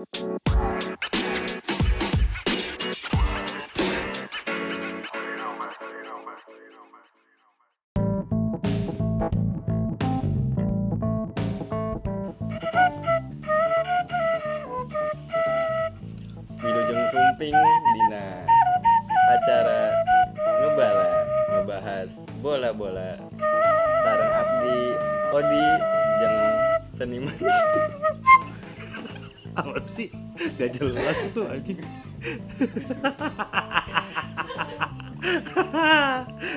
Música tuh anjing.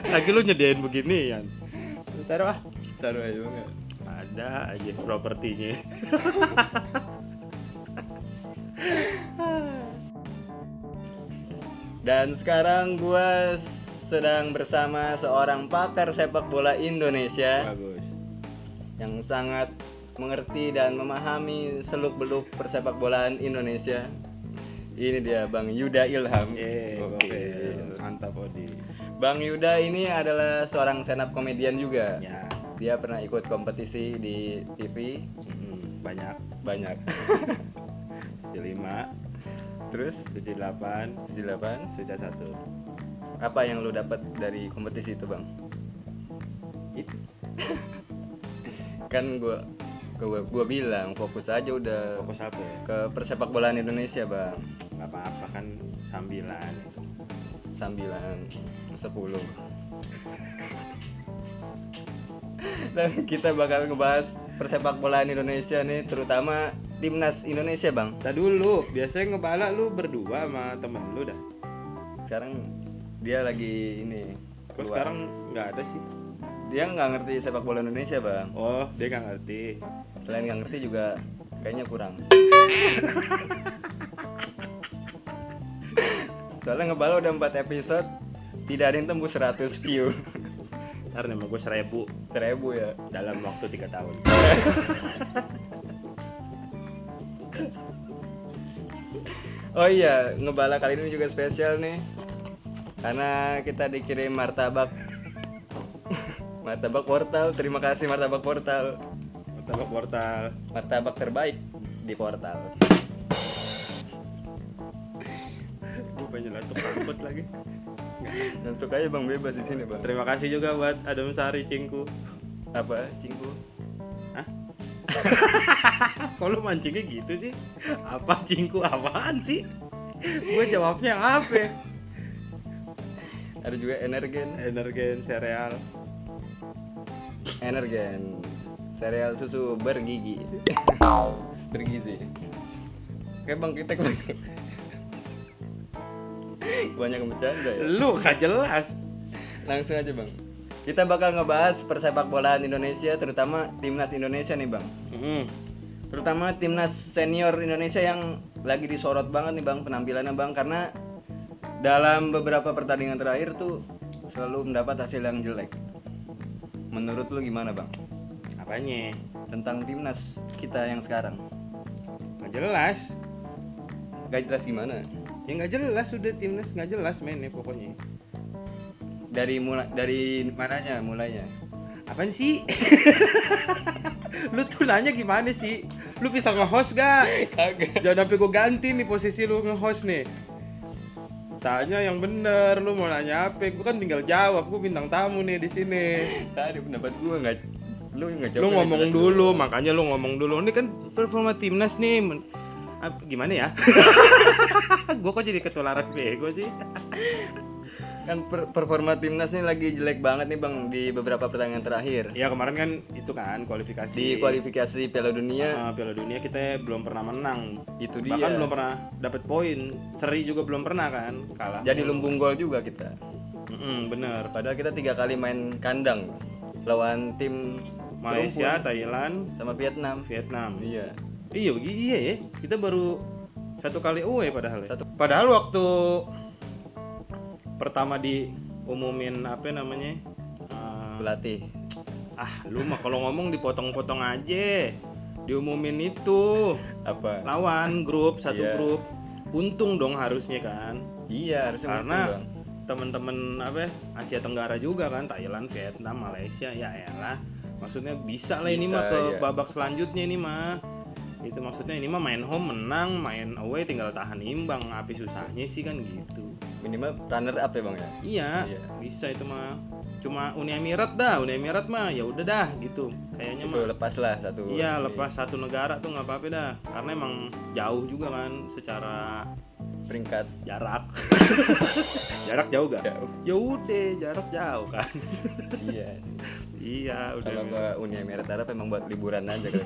Lagi lu nyediain beginian. Taruh ah. Taruh aja enggak Ada aja propertinya. Dan sekarang gua sedang bersama seorang pakar sepak bola Indonesia Bagus. yang sangat mengerti dan memahami seluk-beluk persepak bolaan Indonesia. Ini dia Bang Yuda Ilham. Oke. gokil. Mantap Odi Bang Yuda ini adalah seorang stand up komedian juga. Ya Dia pernah ikut kompetisi di TV mm, Banyak banyak. Suci 5 Terus Suci 8 di 8 Suci 1 apa yang lu dapat dari kompetisi itu, Bang? Itu Kan gua gua, gua bilang fokus aja udah Fokus apa ya? ke persepak bolaan Indonesia, Bang. Gak apa-apa kan sambilan. Sambilan 10 Dan kita bakal ngebahas persepak bolaan Indonesia nih Terutama timnas Indonesia bang. Tadi dulu, biasanya ngebala lu berdua sama temen lu dah. Sekarang dia lagi ini Kok sekarang nggak ada sih? Dia nggak ngerti sepak bola Indonesia bang. Oh, dia nggak ngerti. Selain nggak ngerti juga kayaknya kurang Soalnya ngebala udah 4 episode Tidak ada yang tembus 100 view Ntar nih mau gue seribu Seribu ya dalam waktu tiga tahun Oh iya, ngebala kali ini juga spesial nih. Karena kita dikirim martabak. martabak portal. Terima kasih martabak portal. Martabak portal Martabak terbaik di portal. Pengen nyelotok rambut lagi Untuk aja Bang bebas di sini, Bang. Terima kasih juga buat Adam Sari Cingku Apa, Cingku? Hah? Lu mancingnya gitu sih? Apa cingku apaan sih? Gue jawabnya apa? Ada juga energen, Energen sereal energen. Sereal susu bergigi. Bergizi. Oke, Bang, kita banyak bercanda ya. Lu gak jelas Langsung aja bang. Kita bakal ngebahas persepak bolaan Indonesia, terutama timnas Indonesia nih bang. Hmm. Terutama timnas senior Indonesia yang lagi disorot banget nih bang penampilannya bang, karena dalam beberapa pertandingan terakhir tuh selalu mendapat hasil yang jelek. Menurut lu gimana bang? Apanya? Tentang timnas kita yang sekarang? Gak jelas Gak jelas gimana? Ya gak jelas udah timnas gak jelas mainnya pokoknya Dari mulai dari mananya mulainya? Apaan sih? lu tuh nanya gimana sih? Lu bisa nge-host gak? Kagak. Jangan sampai gue ganti nih posisi lu nge-host nih Tanya yang bener, lu mau nanya apa? Gue kan tinggal jawab, gue bintang tamu nih di sini. Tadi pendapat gua nggak lu nggak jawab Lu nggak ngomong jelas dulu, makanya lu ngomong dulu. Ini kan performa timnas nih. Gimana ya? gue kok jadi ketularan bego sih? kan per- performa timnas nih lagi jelek banget nih bang di beberapa pertandingan terakhir Ya kemarin kan itu kan kualifikasi. di kualifikasi Piala Dunia Ah, Piala Dunia kita belum pernah menang. itu dia Bahkan belum pernah dapat poin. Seri juga belum pernah kan kalah. jadi lumbung gol juga kita Mm-mm, bener. padahal kita tiga kali main kandang lawan tim Malaysia, serumpun Thailand, sama Vietnam Vietnam. iya Iya, begi- iya ya. Kita baru satu kali away padahal. ya. Satu. Padahal waktu pertama diumumin apa namanya? eh, pelatih ah, lu mah kalau ngomong dipotong-potong aja. Diumumin itu apa lawan grup satu Iya. grup. Untung dong harusnya kan. iya harusnya Karena temen-temen apa ya, Asia Tenggara juga kan Thailand, Vietnam, Malaysia ya elah. Maksudnya bisa lah ini mah ke iya. babak selanjutnya ini mah. Itu maksudnya ini mah main home menang main away tinggal tahan imbang api susahnya sih kan gitu Minimal runner up ya bang ya. iya, Iya. bisa itu mah cuma Uni Emirat dah Uni Emirat mah ya udah dah gitu kayaknya Itu mah lepas lah satu. iya lepas satu negara tuh nggak apa-apa dah karena emang jauh juga kan secara peringkat. jarak jarak jauh gak Jauh. ya udah jarak jauh kan iya. iya udah Kalau ke Uni Emirat Arab emang buat liburan aja kan.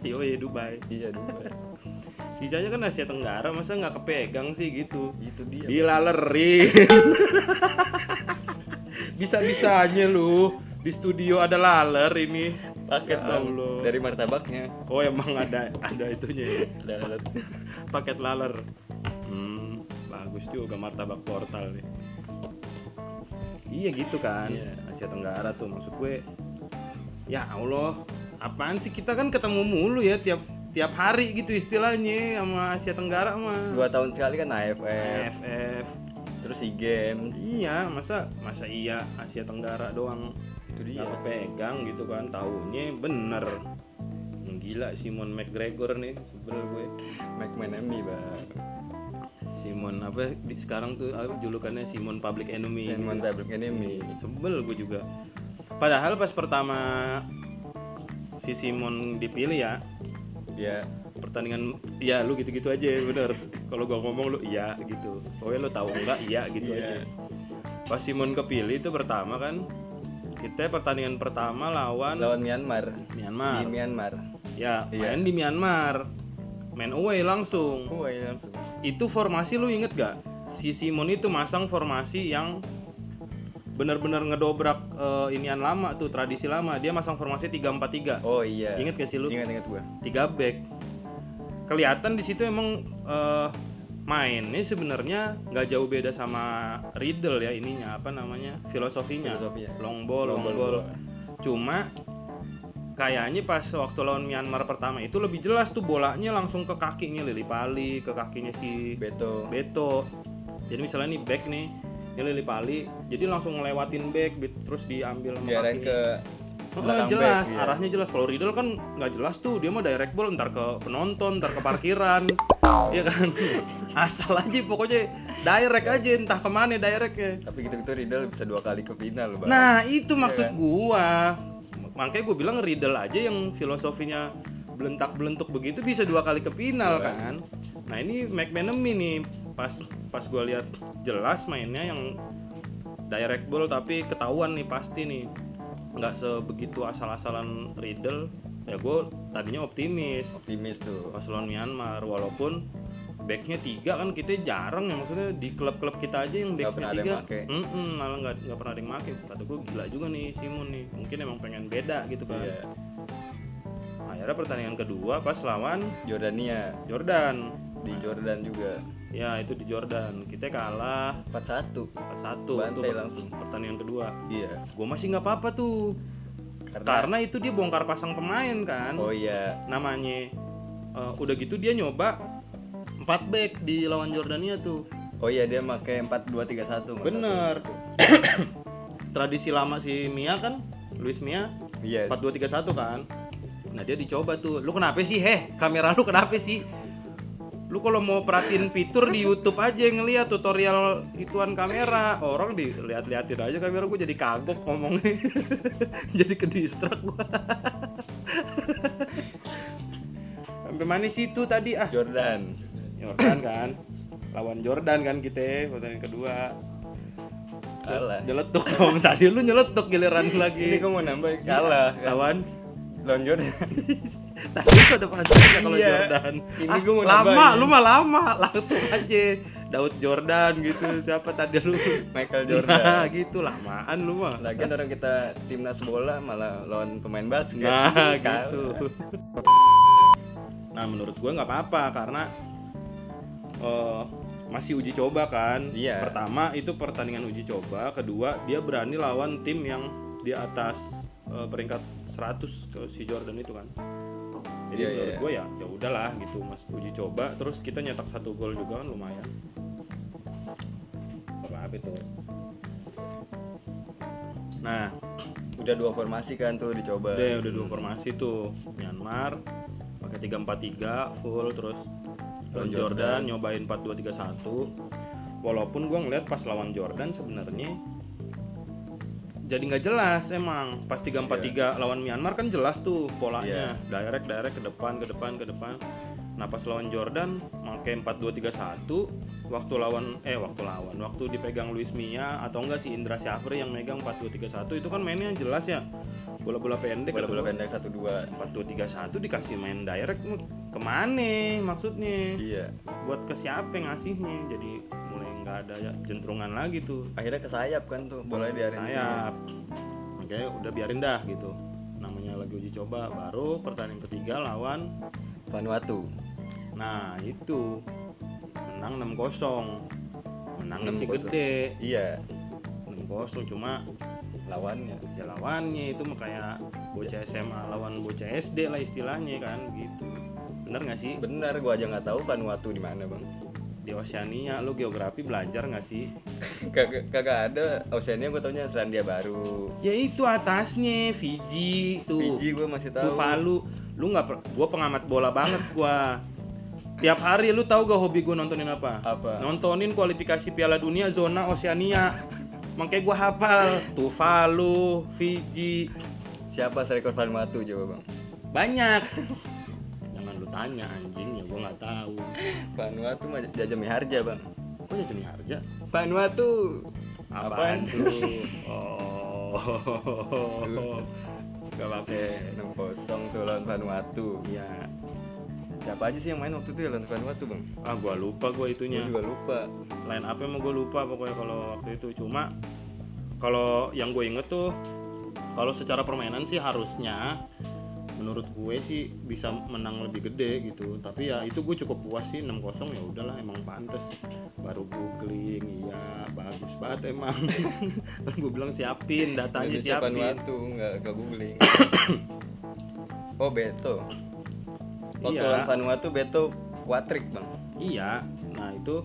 yo ya Dubai iya Dubai. sisanya kan Asia Tenggara masa nggak kepegang sih gitu Itu dia. dilalerin bisa bisanya lu di studio ada laler ini Paket Ya. Allah. Dari martabaknya. oh emang ada ada itunya ya Ada alat. paket laler hmm bagus juga martabak portal nih iya gitu kan Iya. Asia Tenggara tuh maksud gue ya Allah apaan sih kita kan ketemu mulu ya tiap tiap hari gitu istilahnya sama Asia Tenggara mah Dua tahun sekali kan AFF. AFF Terus SEA Games. iya masa masa iya Asia Tenggara doang Itu dia. nggak kepegang gitu kan tahunya bener gila Simon McGregor nih sebel gue McManamy bang. Simon apa di- sekarang tuh apa, julukannya Simon Public Enemy Simon Tablet Enemy. sebel gue juga padahal pas pertama si Simon dipilih ya Ya. pertandingan ya lu gitu-gitu aja bener kalau gua ngomong lu iya gitu pokoknya lu tahu enggak iya gitu Iya. aja pas Simon kepilih itu pertama kan kita pertandingan pertama lawan Lawan Myanmar. Myanmar Di Myanmar. ya Iya. main di Myanmar main away langsung Oh iya langsung. Itu formasi lu inget gak si Simon itu masang formasi yang benar-benar ngedobrak eh, inian lama tuh tradisi lama dia masang formasi 3-4-3 Oh iya. Ingat gak sih lu? Ingat ingat gua. tiga back kelihatan di situ emang eh, mainnya sebenarnya nggak jauh beda sama Riddle ya ininya apa namanya filosofinya Filosofinya. long ball long, Long ball, ball, bola. cuma kayaknya pas waktu lawan Myanmar pertama itu lebih jelas tuh bolanya langsung ke kakinya Lili Pali ke kakinya si Beto. Beto jadi misalnya nih back nih ini Lili Pali jadi langsung ngelewatin back terus diambil sama Diarahin ke Oh, jelas, back, iya. arahnya jelas. Kalau Riddle kan nggak jelas tuh, dia mah direct ball ntar ke penonton, ntar ke parkiran, Iya kan? Asal aja pokoknya direct aja, entah ke mana directnya. Tapi gitu-gitu Riddle bisa dua kali ke final, Bang. Nah itu maksud kan? gua, makanya gua bilang Riddle aja yang filosofinya belentak-belentuk begitu bisa dua kali ke final Iya. kan. Nah ini McManamy nih, pas pas gua lihat jelas mainnya yang direct ball tapi ketahuan nih pasti nih nggak sebegitu asal-asalan Riddle ya gue tadinya optimis optimis tuh. pas lawan Myanmar walaupun backnya tiga kan kita jarang ya maksudnya di klub-klub kita aja yang backnya tiga. make. Mm-mm, malah nggak nggak pernah ada yang make. Kata gue gila juga nih Simon nih mungkin emang pengen beda gitu kan. Iya. akhirnya pertandingan kedua pas lawan Jordania. Jordan. Di Jordan juga. Ya itu di Jordan. Kita kalah 4-1. 4-1 itu Bantai langsung. pertandingan kedua. Iya. gue masih nggak apa-apa tuh. Karena, karena itu dia bongkar pasang pemain kan. Oh iya, namanya eh, udah gitu dia nyoba 4 back di lawan Jordania tuh. Oh iya dia pakai 4-2-3-1. bener. Tradisi lama si Mia kan? Luis Mia? Iya. 4231 kan? Nah dia dicoba tuh. Lu kenapa sih heh? Kamera lu kenapa sih? Lu kalau mau perhatiin fitur di YouTube aja ngeliat tutorial ituan kamera. Orang dilihat-liatin aja kamera gue jadi kagok ngomongnya. Jadi ke distract gua. Sampai mana sih itu tadi ah. Jordan. Jordan kan lawan Jordan kan kita pertandingan kedua Kalah. nyeletuk dong tadi lu nyeletuk giliran Ini lagi kok mau nambah kalah kan? lawan Lawan Jordan. tadi lu ada pasangan kalau Iya. Jordan Ini Ah, gua mau lama nambahin. lu mah lama langsung aja Daud Jordan gitu siapa tadi lu Michael nah Jordan. gitu lamaan lu mah Lagian orang kita timnas bola malah lawan pemain basket. nah gitu nah menurut gue nggak apa-apa karena eh, masih uji coba kan? Iya. pertama itu pertandingan uji coba. Kedua dia berani lawan tim yang di atas eh, peringkat 100 ke si Jordan itu kan. Jadi Iya, menurut iya. gue ya ya udahlah gitu mas uji coba. Terus kita nyetak satu gol juga kan lumayan. Apa apa itu? Nah. Udah dua formasi kan tuh dicoba. udah udah dua formasi tuh. Myanmar pakai 343 full terus Lawan Jordan. Nyobain 4231 walaupun gua ngeliat pas lawan Jordan sebenarnya jadi nggak jelas emang. Pas 343 lawan Myanmar kan jelas tuh polanya. Direct direct ke depan ke depan ke depan. Nah pas lawan Jordan pakai 4231 waktu lawan eh waktu lawan waktu dipegang Luis Mia atau enggak si Indra Syafri yang megang 4231 itu kan mainnya jelas ya bola-bola pendek bola-bola pendek satu dua 4231 dikasih main direct ke mana maksudnya? Iya. Buat ke siapa yang ngasihnya? Jadi mulai nggak ada ya jentrungan lagi tuh. Akhirnya ke sayap kan tuh bolanya diarin sayap. Makanya udah biarin dah gitu. Namanya lagi uji coba baru pertandingan ketiga lawan Vanuatu. Nah itu. Menang 6-0 menang sih 6-0. gede. Iya. 6-0 cuma lawannya. Ya lawannya itu mah kayak bocah SMA lawan bocah SD lah istilahnya kan gitu. Bener nggak sih? Benar gua aja nggak tahu Vanuatu di mana bang. Di Oceania lu geografi belajar nggak sih? Kagak kagak ada. Oceania gua taunya Selandia Baru. Ya itu atasnya Fiji tuh Fiji gua masih tahu. Tuvalu. Lu nggak per- gua pengamat bola banget gua. Tiap hari lu tahu gak hobi gua nontonin apa? Apa? nontonin kualifikasi Piala Dunia zona Oceania makanya gua hafal. Tuvalu Fiji. Siapa striker Vanuatu coba bang? Banyak. Jangan lu tanya anjing. Ya gua nggak tahu. Vanuatu mah Jaja Miharja bang. Kok jadi harja Vanuatu apaan tuh? Oh. Gak pakai 6-0 tuh lawan Vanuatu ya siapa aja sih yang main waktu itu ya lawan Vanuatu bang. Ah gua lupa gua gua itunya juga lupa. Line up emang gue lupa pokoknya kalau waktu itu. Cuma kalau yang gue inget tuh kalau secara permainan sih harusnya menurut gue sih bisa menang lebih gede gitu. Tapi ya itu gue cukup puas sih 6-0 ya udahlah emang pantas baru googling iya bagus banget emang. Kan gue bilang siapin datanya siapin. Vanuatu nggak googling. Oh Beto waktu Iya. lawan Vanuatu Beto Watrik bang iya nah itu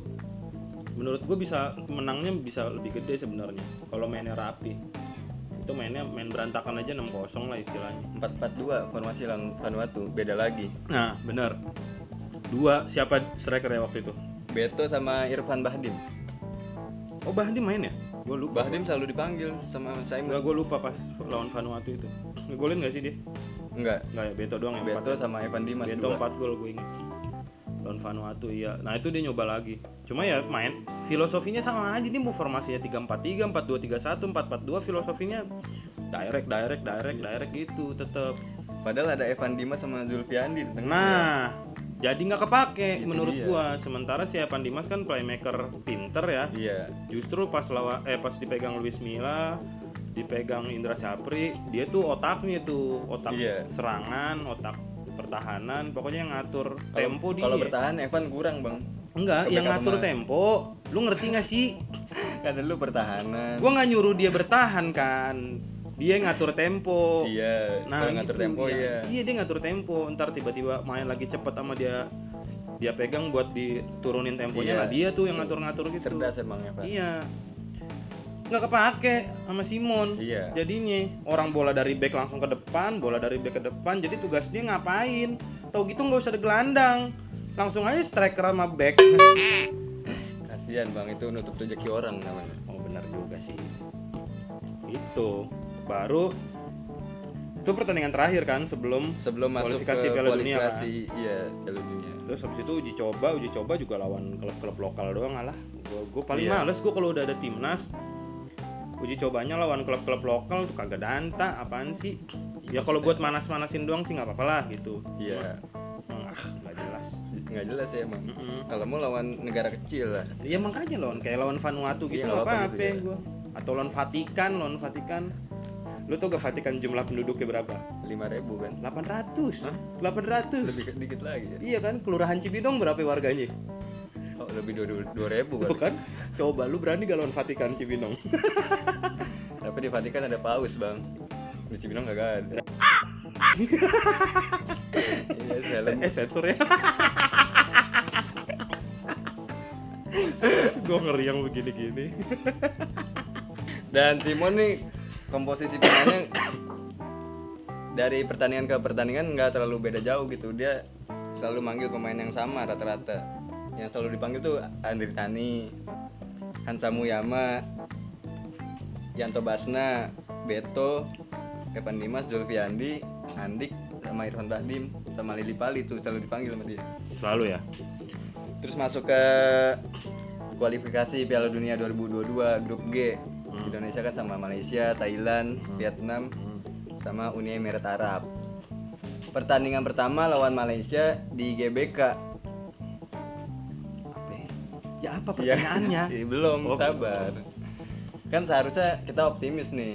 menurut gue bisa menangnya bisa lebih gede sebenarnya kalau mainnya rapi itu mainnya main berantakan aja 6-0 lah istilahnya 4-4-2 formasi lawan Vanuatu beda lagi Nah, bener. Dua siapa striker ya waktu itu? Beto sama Irfan Bahdim Oh, Bahdim main ya? Gue lupa. Bahdim selalu dipanggil sama Enggak, Simon gue lupa pas lawan Vanuatu itu. Ngegolin gak sih dia? Enggak Enggak ya, Beto doang yang Beto empat. sama Evan Dimas Beto dua 4 gol gue inget. Lawan Vanuatu iya. Nah, itu dia nyoba lagi. Cuma ya main filosofinya sama aja nih mau formasinya 3-4-3, 4-2-3-1, 4-4-2 filosofinya direct direct direct direct gitu tetap. padahal ada Evan Dimas sama Zulfiandi di tengah Nah, jadi nggak kepake Itu menurut dia. gua. Sementara si Evan Dimas kan playmaker pinter ya. iya Justru pas lawan eh pas dipegang Luis Milla, dipegang Indra Syafri, dia tuh otaknya tuh, otak Iya. serangan, otak pertahanan, pokoknya yang ngatur Kalau- tempo dia. kalau bertahan Evan kurang bang Enggak, yang ngatur tempo. Lu ngerti gak sih? kan lu pertahanan Gua nggak nyuruh dia bertahan kan. Dia ngatur tempo. iya Nah, ngatur gitu, tempo iya. iya Iya, dia ngatur tempo. Ntar tiba-tiba main lagi cepet sama dia dia pegang buat diturunin temponya Iya. lah dia tuh yang ngatur-ngatur gitu. cerdas emang Evan Iya. Nggak kepake sama Simon. Iya. Jadinya orang bola dari back langsung ke depan, bola dari back ke depan. Jadi tugas dia ngapain? Tahu gitu nggak usah digelandang. Langsung aja striker sama back. kasihan bang itu nutup rezeki orang namanya Oh benar juga sih. Itu baru itu pertandingan terakhir kan sebelum sebelum masuk ke Kualifikasi Piala Dunia, kualifikasi iya Piala Dunia terus habis itu uji coba uji coba juga lawan klub-klub lokal doang alah gue paling Iya. males gue kalau udah ada timnas uji cobanya lawan klub-klub lokal tuh kagak danta apaan sih? Ya kalau buat manas-manasin doang sih nggak apa-apa lah gitu. Iya. Cuma, ah nggak jelas. Nggak jelas ya emang. Mm-mm. kalau mau lawan negara kecil lah. Ya makanya lawan kayak lawan Vanuatu gitu nggak nggak apa-apa gitu ya. gue atau lawan Vatikan lawan Vatikan. Lu tau gak Vatikan jumlah penduduknya berapa? Lima ribu kan? 800 Hah? 800 lebih dikit lagi ya? Iya kan kelurahan Cibinong berapa warganya oh, lebih dua dua ribu Tuh kan kan coba lu berani gak lawan Vatikan Cibinong? Tapi di Vatikan ada paus bang? Di Cibinong kagak ada. Iya eh sensor ya. Gue ngeri yang begini-gini. Dan Simon nih komposisi pemainnya dari pertandingan ke pertandingan nggak terlalu beda jauh gitu. Dia selalu manggil pemain yang sama rata-rata yang selalu dipanggil tuh Andri Tani Hansa Muyama Yanto Basna Beto Evan Dimas Zulfiandi Andik sama Irfan Bahdim sama Lili Pali tuh selalu dipanggil sama dia. Selalu ya. terus masuk ke kualifikasi Piala Dunia 2022 grup G. Indonesia kan sama Malaysia Thailand Vietnam sama Uni Emirat Arab. Pertandingan pertama lawan Malaysia di GBK? Ya apa Iya. pertanyaannya? Iya, belum Oh. sabar kan seharusnya kita optimis nih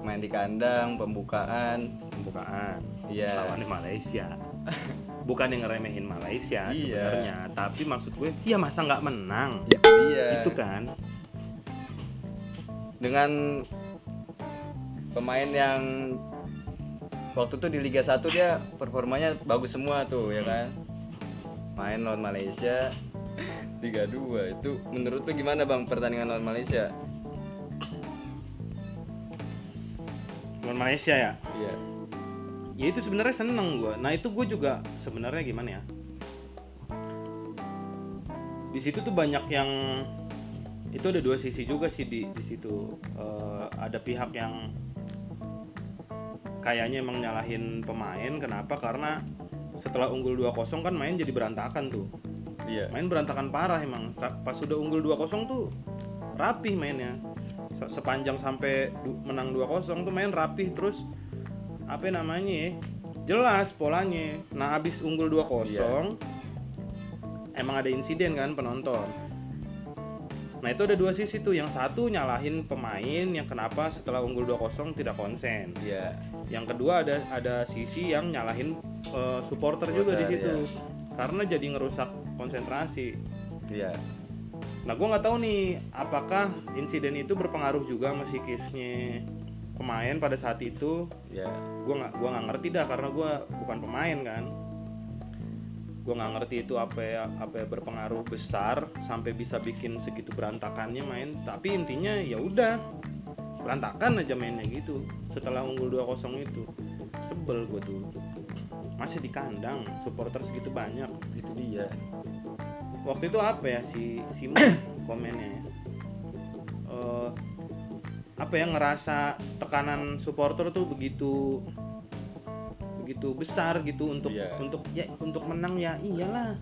main di kandang pembukaan Pembukaan. Iya. Lawannya Malaysia. Bukan yang ngeremehin Malaysia Iya. sebenarnya, tapi maksud gue, ya masa nggak menang? itu dia Itu kan. dengan pemain yang waktu itu di Liga 1 dia performanya bagus semua tuh ya kan main lawan Malaysia Liga 2 itu menurut lu gimana bang pertandingan lawan Malaysia Lawan Malaysia ya. iya Ya itu sebenarnya seneng gue. Nah itu gue juga sebenarnya gimana ya? Di situ tuh banyak yang itu ada dua sisi juga sih di di situ. Eh, ada pihak yang kayaknya emang nyalahin pemain. Kenapa? Karena setelah unggul 2-0 kan main jadi berantakan tuh. Iya Main berantakan parah emang. Pas udah unggul 2-0 tuh rapih mainnya. Se- Sepanjang sampai menang 2-0 tuh main rapih terus apa namanya ya? Jelas polanya. Nah, abis unggul 2-0 emang ada insiden kan penonton. Nah, itu ada dua sisi tuh. Yang satu nyalahin pemain yang kenapa setelah unggul 2-0 tidak konsen. iya Yang kedua ada ada sisi yang nyalahin eh, supporter juga di Supporter, situ. Karena jadi ngerusak konsentrasi. iya Nah, gue nggak tahu nih apakah insiden itu berpengaruh juga sama psikisnya pemain pada saat itu. iya Gue nggak gua nggak ngerti dah karena gue bukan pemain kan. Gue nggak ngerti itu apa ya apa ya berpengaruh besar sampai bisa bikin segitu berantakannya main. Tapi intinya ya udah berantakan aja mainnya gitu. Setelah unggul 2-0 itu sebel gue tuh. Masih di kandang supporter segitu banyak. Itu dia. Waktu itu apa ya si Simon komennya ya? Eh, apa ya ngerasa tekanan supporter tuh begitu begitu besar gitu untuk Iya. untuk ya untuk menang ya iyalah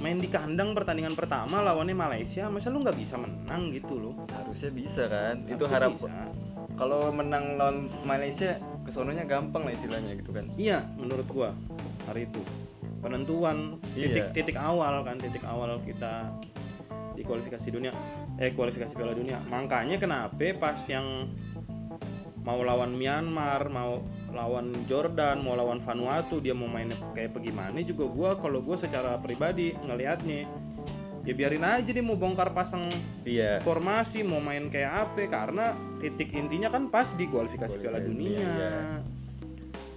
main di kandang pertandingan pertama lawannya Malaysia masa lu nggak bisa menang gitu loh? Harusnya bisa kan? Itu Harusnya harap bisa. kalau menang lawan Malaysia kesononya gampang lah istilahnya gitu kan? Iya menurut gua hari itu. Penentuan titik Iya. titik awal kan titik awal kita di kualifikasi dunia eh kualifikasi Piala Dunia. Makanya kenapa pas yang mau lawan Myanmar mau lawan Jordan mau lawan Vanuatu dia mau mainnya kayak bagaimana juga gua kalau gua secara pribadi ngelihatnya ya biarin aja dia mau bongkar pasang iya formasi mau main kayak apa karena titik intinya kan pas di kualifikasi Piala Kualifikasi Dunia. dunia, iya.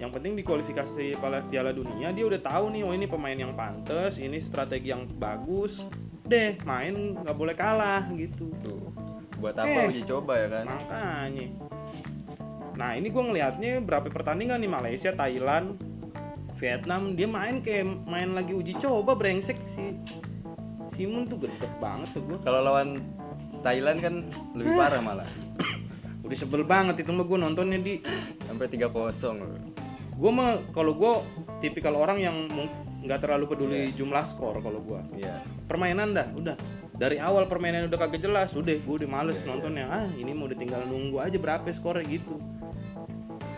Yang penting di kualifikasi Piala Piala Dunia dia udah tahu nih oh ini pemain yang pantas, ini strategi yang bagus. Deh, main nggak boleh kalah gitu. tuh buat apa Eh. uji coba ya kan Makanya. Nah, ini gue ngelihatnya berapa pertandingan nih Malaysia, Thailand, Vietnam dia main kayak main lagi uji coba brengsek si Simon tuh gede banget tuh gue. kalau lawan Thailand kan lebih parah malah. Udah sebel banget itu mah gue nontonnya di. Sampai 3-0 loh. gue mah kalau gue tipikal orang yang nggak terlalu peduli jumlah skor kalau gue iya. Permainan dah udah dari awal permainan udah kagak jelas udah gue udah males nontonnya. Ah ini mau udah tinggal nunggu aja berapa skornya gitu.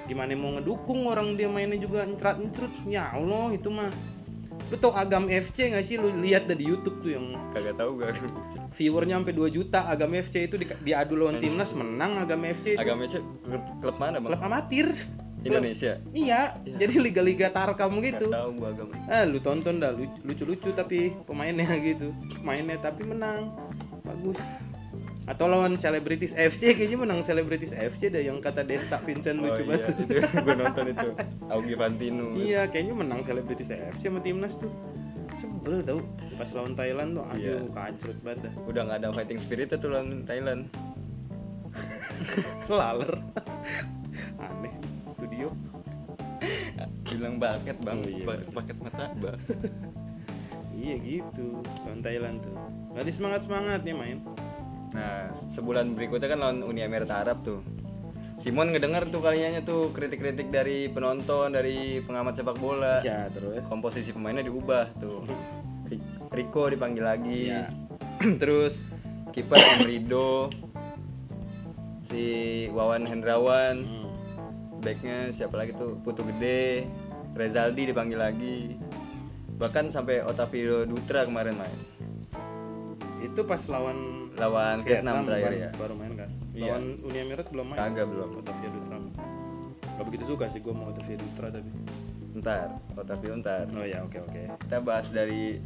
Gimana mau ngedukung orang dia mainnya juga encrat encrut ya Allah itu mah. Lu tau Agam FC nggak sih? Lu lihat dari YouTube tuh yang kagak tahu gak viewernya sampai 2 juta. Agam FC itu di, diadu lawan timnas menang Agam FC itu. Agamanya klub, klub mana bang? Klub amatir Indonesia. Iya jadi liga-liga tarkam Gak gitu. tahu gua agama ah lu tonton dah lucu- lucu-lucu tapi pemainnya gitu. Mainnya tapi menang. Bagus. Atau lawan selebritis FC kayaknya menang selebritis FC dah yang kata Desta Vincent oh lucu iya banget gua nonton itu. Augie Fantino. Iya kayaknya menang selebritis FC sama timnas tuh. Sebel tau pas lawan Thailand tuh aduh Iya. kacrut banget dah. Udah nggak ada fighting spirit tuh lawan Thailand. Laler. Aneh studio. Bilang baket bang. Oh, iya. Ba- baket martabak iya gitu. Lawan Thailand tuh. Berarti semangat semangat nih main. Nah sebulan berikutnya kan lawan Uni Emirat Arab tuh. Simon ngedengar tuh kalinya tuh kritik-kritik dari penonton dari pengamat sepak bola. Ya terus? Komposisi pemainnya diubah tuh. Ri- Rico dipanggil lagi. Iya. terus kiper Enrido si Wawan Hendrawan. Hmm. Backnya siapa lagi tuh? Putu Gede Rezaldi dipanggil lagi. Bahkan sampai Otavio Dutra kemarin main. Itu pas lawan lawan Vietnam, terakhir baru, ya? baru main kan? Iya. lawan Uni Emirat belum main? Kagak belum. Otavio Dutra. Gak begitu suka sih gue mau Otavio Dutra tapi. Ntar Otavio ntar. Oh ya oke oke. Kita bahas dari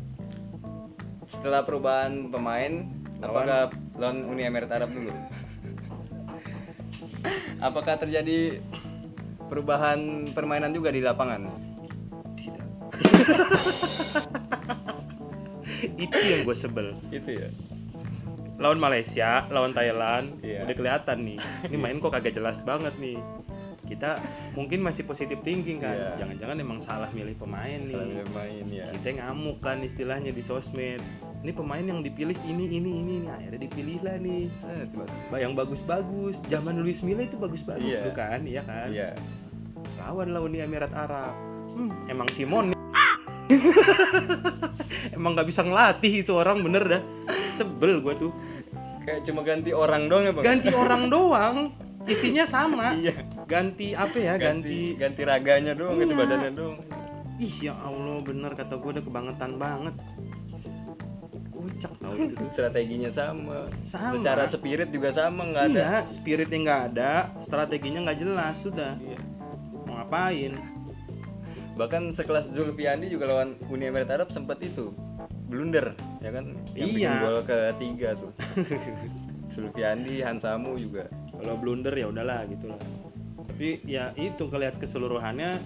setelah perubahan pemain Lawan? apakah lawan Uni Emirat Arab dulu? Apakah terjadi perubahan permainan juga di lapangan? Tidak. Itu yang gue sebel. Itu ya? Lawan Malaysia lawan Thailand Iya. udah kelihatan nih. Ini main kok kagak jelas banget nih. Kita mungkin masih positif thinking kan. Iya. jangan-jangan emang salah milih pemain nih. kalau dia main ya kita ngamuk kan istilahnya di sosmed ini pemain yang dipilih ini ini ini ini akhirnya dipilih lah nih. Set, yang bagus-bagus. Zaman Luis Milla itu bagus-bagus Iya. tuh kan iya kan? Iya. Lawan lawan di Emirat Arab. Hmm, emang Simon nih. emang nggak bisa ngelatih itu orang bener dah. Sebel gue tuh. Kayak cuma ganti orang doang ya bang? Ganti orang doang. Isinya sama. Iya. Ganti apa ya? Ganti ganti, ganti raganya doang ganti Iya. badannya doang. Ih ya Allah bener kata gue udah kebangetan banget kocak tau itu tuh strateginya sama. Sama. secara spirit juga sama nggak ada iya spiritnya nggak ada strateginya nggak jelas sudah Iya. mau ngapain bahkan sekelas Zulfiandi juga lawan Uni Emirat Arab sempat itu blunder ya kan yang bikin Iya. gol ketiga tuh Zulfiandi Hansamu juga kalau blunder ya udahlah gitu lah tapi ya itu kelihat keseluruhannya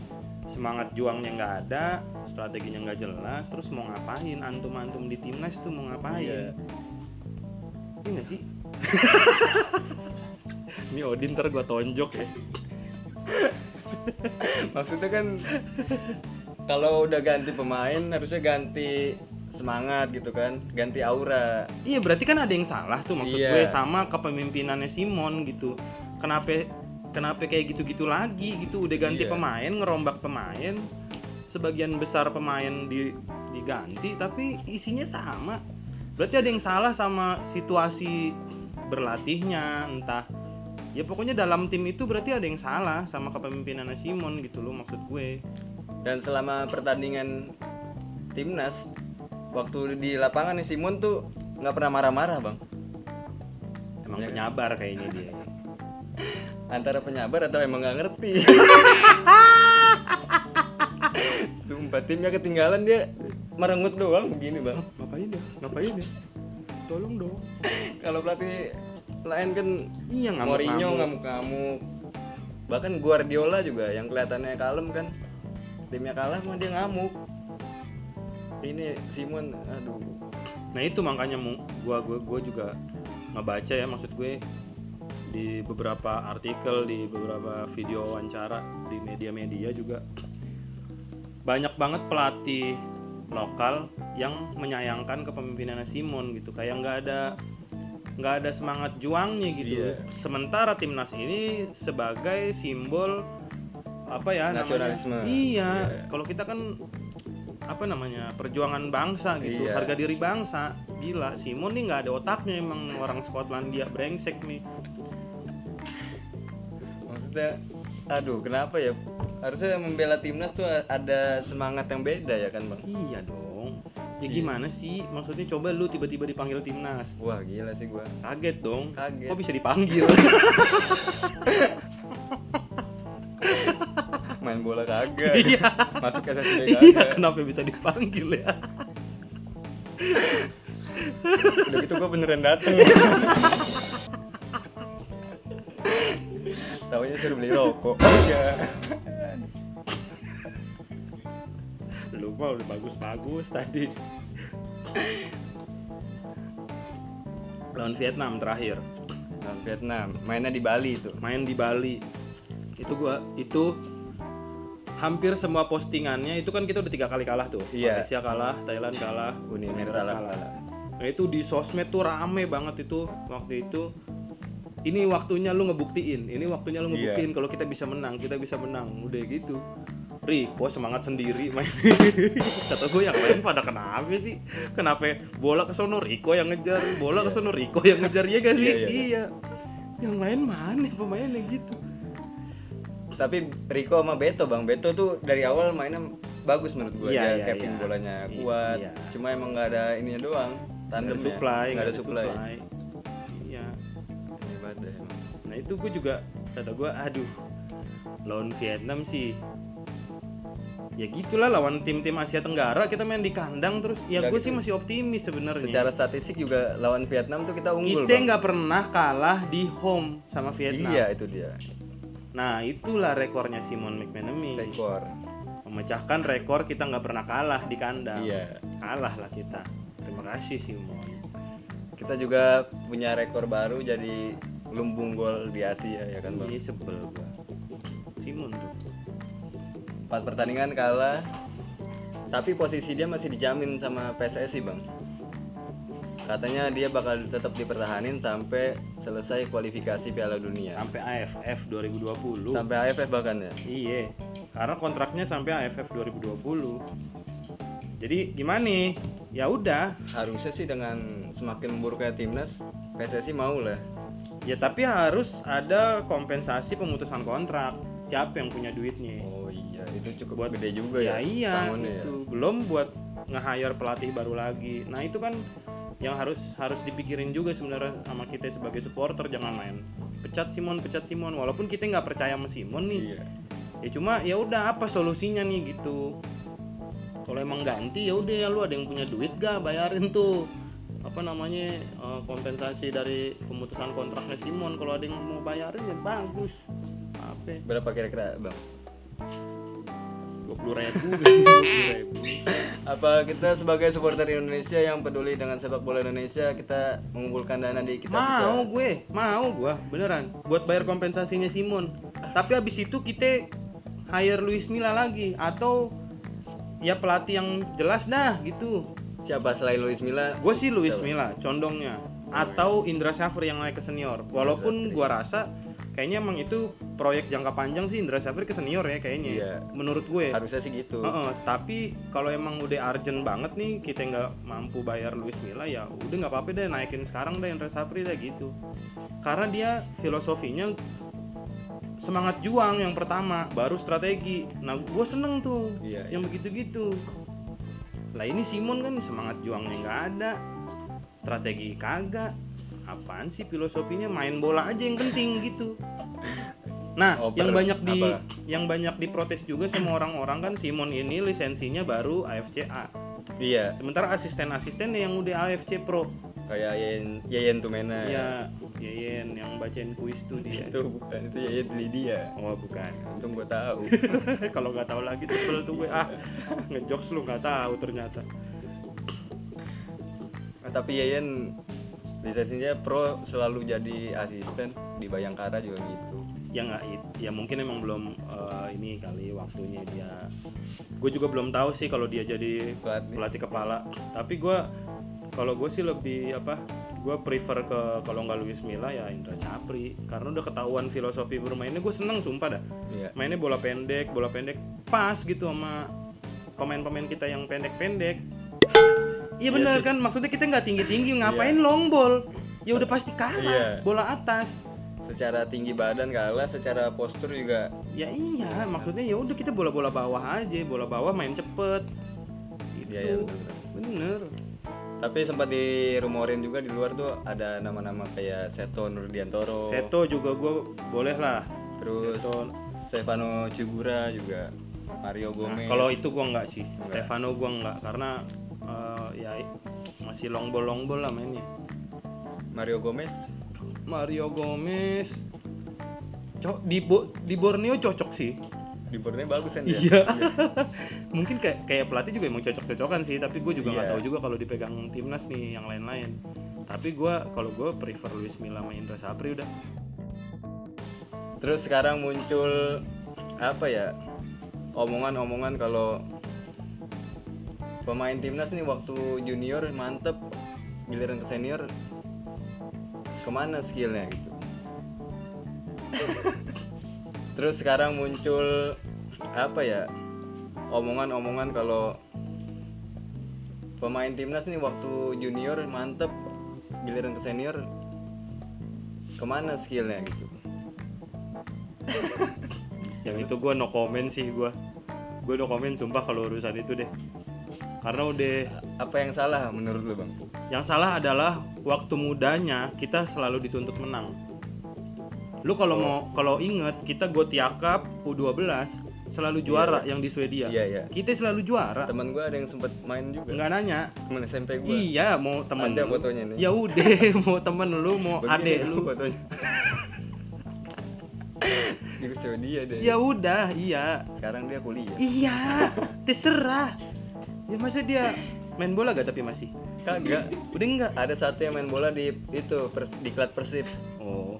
semangat juangnya nggak ada strateginya nggak jelas terus mau ngapain? Antum antum di timnas tuh mau ngapain? Iya. ini nggak sih? Ini Odin ntar gua tonjok ya. Maksudnya kan kalau udah ganti pemain harusnya ganti semangat gitu kan ganti aura. Iya berarti kan ada yang salah tuh maksud Iya. gue sama kepemimpinannya Simon gitu. Kenapa kenapa kayak gitu-gitu lagi gitu? Udah ganti Iya. pemain ngerombak pemain. Sebagian besar pemain di diganti tapi isinya sama. Berarti ada yang salah sama situasi berlatihnya entah. Ya pokoknya dalam tim itu berarti ada yang salah sama kepemimpinannya Simon gitu loh maksud gue. Dan selama pertandingan timnas waktu di lapangan nih Simon tuh nggak pernah marah-marah bang. Emang Iya. penyabar kayaknya dia antara penyabar atau emang nggak ngerti. Sumpah timnya ketinggalan dia merengut doang. Begini bang. Ngapain ya ngapain ya tolong dong. Kalau pelatih lain kan iya Mourinho ngamuk-ngamuk. Ngamuk-ngamuk bahkan Guardiola juga yang kelihatannya kalem kan. Timnya kalah mah dia ngamuk. Ini Simon aduh. Nah itu makanya gua gua gua juga ngebaca ya maksud gue di beberapa artikel di beberapa video wawancara di media-media juga banyak banget pelatih lokal yang menyayangkan kepemimpinannya Simon gitu kayak nggak ada nggak ada semangat juangnya gitu Iya. sementara timnas ini sebagai simbol apa ya Nasionalisme. namanya iya Iya. kalau kita kan apa namanya perjuangan bangsa gitu Iya. harga diri bangsa gila Simon nih nggak ada otaknya emang orang Skotlandia brengsek nih maksudnya aduh kenapa ya? Harusnya membela timnas tuh ada semangat yang beda ya kan bang? Iya dong. Ya Iya. gimana sih? Maksudnya coba lu tiba-tiba dipanggil timnas. Wah gila sih gua. Kaget dong. Kaget. kok bisa dipanggil? Main bola kagak. Iya. masuk SSB iya kagak. kenapa bisa dipanggil ya? Udah gitu gua beneran dateng Taunya suruh beli rokok. Iya. lu mah udah bagus-bagus tadi. Lawan Vietnam terakhir. Nah, Vietnam. Mainnya di Bali itu. Main di Bali. Itu gua itu hampir semua postingannya itu kan kita udah tiga kali kalah tuh. Iya. Malaysia kalah Thailand kalah Uni Emirat Emirat kalah. kalah. Nah itu di sosmed tuh rame banget itu waktu itu ini waktunya lu ngebuktiin ini waktunya lu Iya. ngebuktiin kalau kita bisa menang kita bisa menang udah gitu Riko semangat sendiri main kata gue yang lain pada kenapa sih kenapa bola ke sono Riko yang ngejar bola ke sono Riko yang ngejar ya gak sih Iya, iya, iya. iya yang lain mana pemainnya gitu Tapi Rico sama Beto bang, Beto tuh dari awal mainnya bagus menurut gue. Iya, Dia iya, capping iya. bolanya Iya, kuat. iya. Cuma emang nggak ada ininya doang. Ada supply Nggak ada supply. iya Emang. nah itu gue juga kata gue aduh lawan Vietnam sih ya gitulah lawan tim-tim Asia Tenggara kita main di kandang terus ya gue gitu. sih masih optimis sebenarnya Secara statistik juga lawan Vietnam tuh kita unggul. kita nggak pernah kalah di home sama Vietnam Iya itu dia. nah itulah rekornya Simon McManamy Rekor. memecahkan rekor kita nggak pernah kalah di kandang Iya. kalah lah kita terima kasih Simon Kita juga punya rekor baru jadi lumbung gol di Asia ya kan bang. ini sebel gua Simon tuh Empat pertandingan kalah. Tapi posisi dia masih dijamin sama PSSI bang. Katanya dia bakal tetap dipertahanin sampai selesai kualifikasi Piala Dunia. sampai AFF 2020 Sampai AFF bahkan ya. Iya, karena kontraknya sampai AFF 2020. Jadi gimana nih? Ya udah, Harusnya sih dengan semakin memburuknya timnas, PSSI mau lah. Ya tapi harus ada kompensasi pemutusan kontrak. Siapa yang punya duitnya? Oh iya, itu cukup Buat- gede juga ya ya. iya, sangonnya ya. itu belum buat nge-hire pelatih baru lagi. Nah itu kan yang harus harus dipikirin juga sebenarnya sama kita sebagai supporter jangan main pecat Simon pecat Simon walaupun kita nggak percaya sama Simon nih Iya. ya cuma ya udah apa solusinya nih gitu kalau emang ganti ya udah ya lu ada yang punya duit gak bayarin tuh apa namanya eh, kompensasi dari pemutusan kontraknya Simon kalau ada yang mau bayarin ya bagus. Apa? Berapa kira-kira bang? dua puluh ribu. Ribu. Apa kita sebagai supporter Indonesia yang peduli dengan sepak bola Indonesia kita mengumpulkan dana di kita mau gue mau gue beneran. Buat bayar kompensasinya Simon. Tapi habis itu kita hire Luis Milla lagi atau ya pelatih yang jelas dah gitu siapa selain Luis Milla? gue sih Luis Siapa? Milla condongnya atau Indra Syafri yang naik ke senior walaupun gua rasa kayaknya emang itu proyek jangka panjang sih Indra Syafri ke senior ya kayaknya Iya. menurut gue Harusnya sih gitu. Heeh, tapi kalau emang udah urgent banget nih kita nggak mampu bayar Luis Milla ya udah nggak apa-apa deh naikin sekarang deh Indra Syafri deh gitu karena dia filosofinya semangat juang yang pertama baru strategi nah gue seneng tuh Iya, yang begitu-gitu lah ini Simon kan semangat juangnya nggak ada. Strategi kagak. Apaan sih filosofinya? Main bola aja yang penting gitu. Nah Oper yang banyak di apa? yang banyak diprotes juga sama orang-orang kan Simon ini lisensinya baru AFCA Iya, sementara asisten-asistennya yang udah AFC Pro kayak Yayen Yayen Tumena. ya Yeyen yang bacain kuis tuh dia Itu bukan itu Yayen Lydia. oh bukan Untung gua tahu. kalau nggak tahu lagi sebel tuh gue ah ngejokes lu nggak tahu ternyata Nah, tapi Yayen lisensinya pro selalu jadi asisten di Bayangkara juga gitu. ya nggak ya mungkin emang belum eh, ini kali waktunya dia gue juga belum tahu sih kalau dia jadi Pelatih. pelatih kepala tapi gue kalau gue sih lebih apa gue prefer ke kalau nggak Luis Milla ya Indra Sapri. Karena udah ketahuan filosofi bermainnya gue seneng sumpah dah. Iya. mainnya bola pendek bola pendek pas gitu sama pemain-pemain kita yang pendek-pendek. Iya bener kan? Maksudnya kita nggak tinggi-tinggi ngapain long ball? Ya udah pasti kalah Iya. bola atas. Secara tinggi badan kalah, secara postur juga. Ya iya maksudnya ya udah kita bola-bola bawah aja bola bawah main cepet. Gitu Iya, iya, bener-bener. bener Tapi sempat dirumorin juga di luar tuh ada nama-nama kayak Seto Nurdiantoro, Seto juga gue boleh lah. Terus Seto. Stefano Cugura juga, Nah, Mario Gomez. kalau itu gue nggak sih. Nggak. Stefano gue nggak karena eh, ya masih long ball long ball lah mainnya. Mario Gomez, Mario Gomez. Cok di Bo- di Borneo cocok sih di Borneo bagus kan dia. Iya. Mungkin kayak kayak pelatih juga emang cocok-cocokan sih, tapi gue juga nggak Iya. tahu juga kalau dipegang timnas nih yang lain-lain. Tapi gue kalau gue prefer Luis Milla sama Indra Sapri udah. Terus sekarang muncul apa ya? omongan-omongan kalau pemain timnas nih waktu junior mantep giliran ke senior ke mana skillnya gitu terus sekarang muncul apa ya omongan-omongan kalau pemain timnas nih waktu junior mantep giliran ke senior ke mana skillnya gitu? Yang itu gua no comment sih gua. Gua no comment sumpah kalau urusan itu deh. Karena udah apa yang salah menurut lu bang? Yang salah adalah waktu mudanya kita selalu dituntut menang lu kalau mau kalau inget kita Gotia Cup U12 selalu juara yang di Swedia. Iya iya. Kita selalu juara. Teman gua ada yang sempat main juga. Nggak nanya. Teman SMP gua. Iya mau temen Ada lu. fotonya nih. ya udah mau temen lu mau tuh lu. fotonya. Di Swedia deh. Ya udah iya. Sekarang dia kuliah. Iya terserah. Ya masa dia main bola gak tapi masih? Kagak. Udah enggak ada satu yang main bola di itu pers, di klub persib. Oh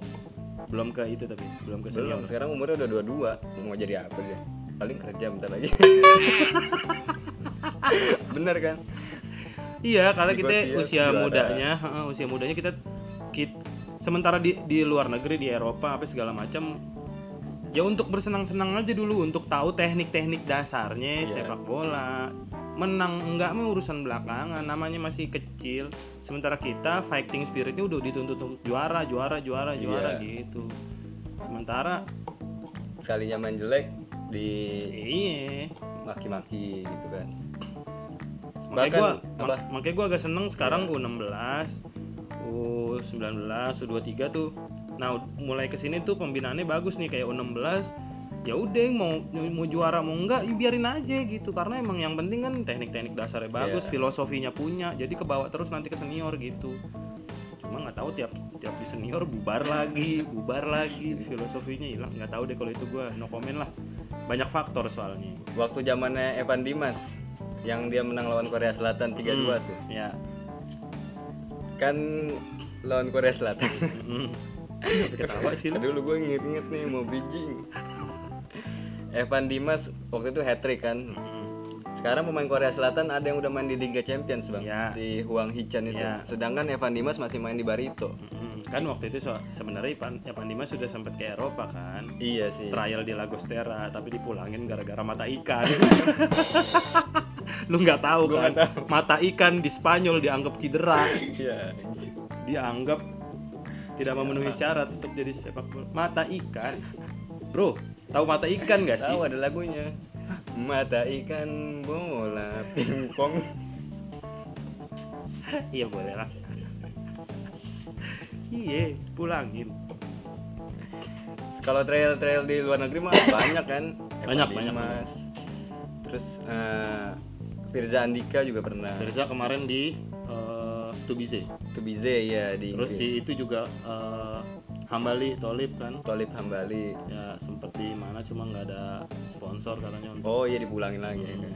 belum ke itu tapi belum ke senior. Belum sekarang umurnya udah dua dua mau jadi apa dia? Paling kerja bentar lagi. Bener kan? Iya, karena kita usia mudanya, usia mudanya kita, kit- sementara di di luar negeri di Eropa apa segala macam ya untuk bersenang-senang aja dulu untuk tahu teknik-teknik dasarnya Iya. sepak bola. Menang enggak mah urusan belakangan, namanya masih kecil. Sementara kita fighting spiritnya udah dituntut juara, juara, juara, juara Iya. gitu. Sementara sekalinya main jelek di iya, maki-maki gitu kan makanya apa? mak- makanya gua agak seneng sekarang U16 U19 U23 tuh nah mulai ke sini tuh pembinaannya bagus nih kayak U16 ya udah mau mau juara mau enggak ya biarin aja gitu. Karena emang yang penting kan teknik-teknik dasarnya bagus Iya. filosofinya punya. Jadi kebawa terus nanti ke senior gitu. Cuma nggak tahu tiap tiap di senior bubar lagi bubar lagi. Filosofinya hilang. Nggak tahu deh kalau itu gua no comment lah. Banyak faktor soalnya. Waktu zamannya Evan Dimas yang dia menang lawan Korea Selatan 3-2 tuh. ya. Kan lawan Korea Selatan. Mm. Kenapa ketawa sih lu? dulu gue inget-inget nih mau bridging Evan Dimas waktu itu hat trick kan. Mm. sekarang pemain Korea Selatan ada yang udah main di Liga Champions bang. Ya. si Huang Hichan itu. Ya. sedangkan Evan Dimas masih main di Barito. Mm, Kan waktu itu so- sebenarnya Evan Dimas sudah sempat ke Eropa kan. Iya sih. Trial di Lagostera tapi dipulangin gara-gara mata ikan. Lu nggak tahu Gua kan? nggak Mata ikan di Spanyol dianggap cedera. Iya Dianggap tidak memenuhi syarat untuk jadi sepak bola. Mata ikan. Bro, tahu mata ikan gak sih? tahu ada lagunya. Mata ikan bola pingpong. Iya boleh lah. Iya, pulangin. Kalau trail-trail di luar negeri mah banyak kan? Banyak, banyak, Dimas. terus eh, Firza Andika juga pernah. Firza kemarin di uh, Tubize. Tubize ya di Terus si itu juga eh, Hambali Tolip kan? Tolip Hambali. Ya sempet di mana cuma nggak ada sponsor katanya untuk oh iya dipulangin lagi ya.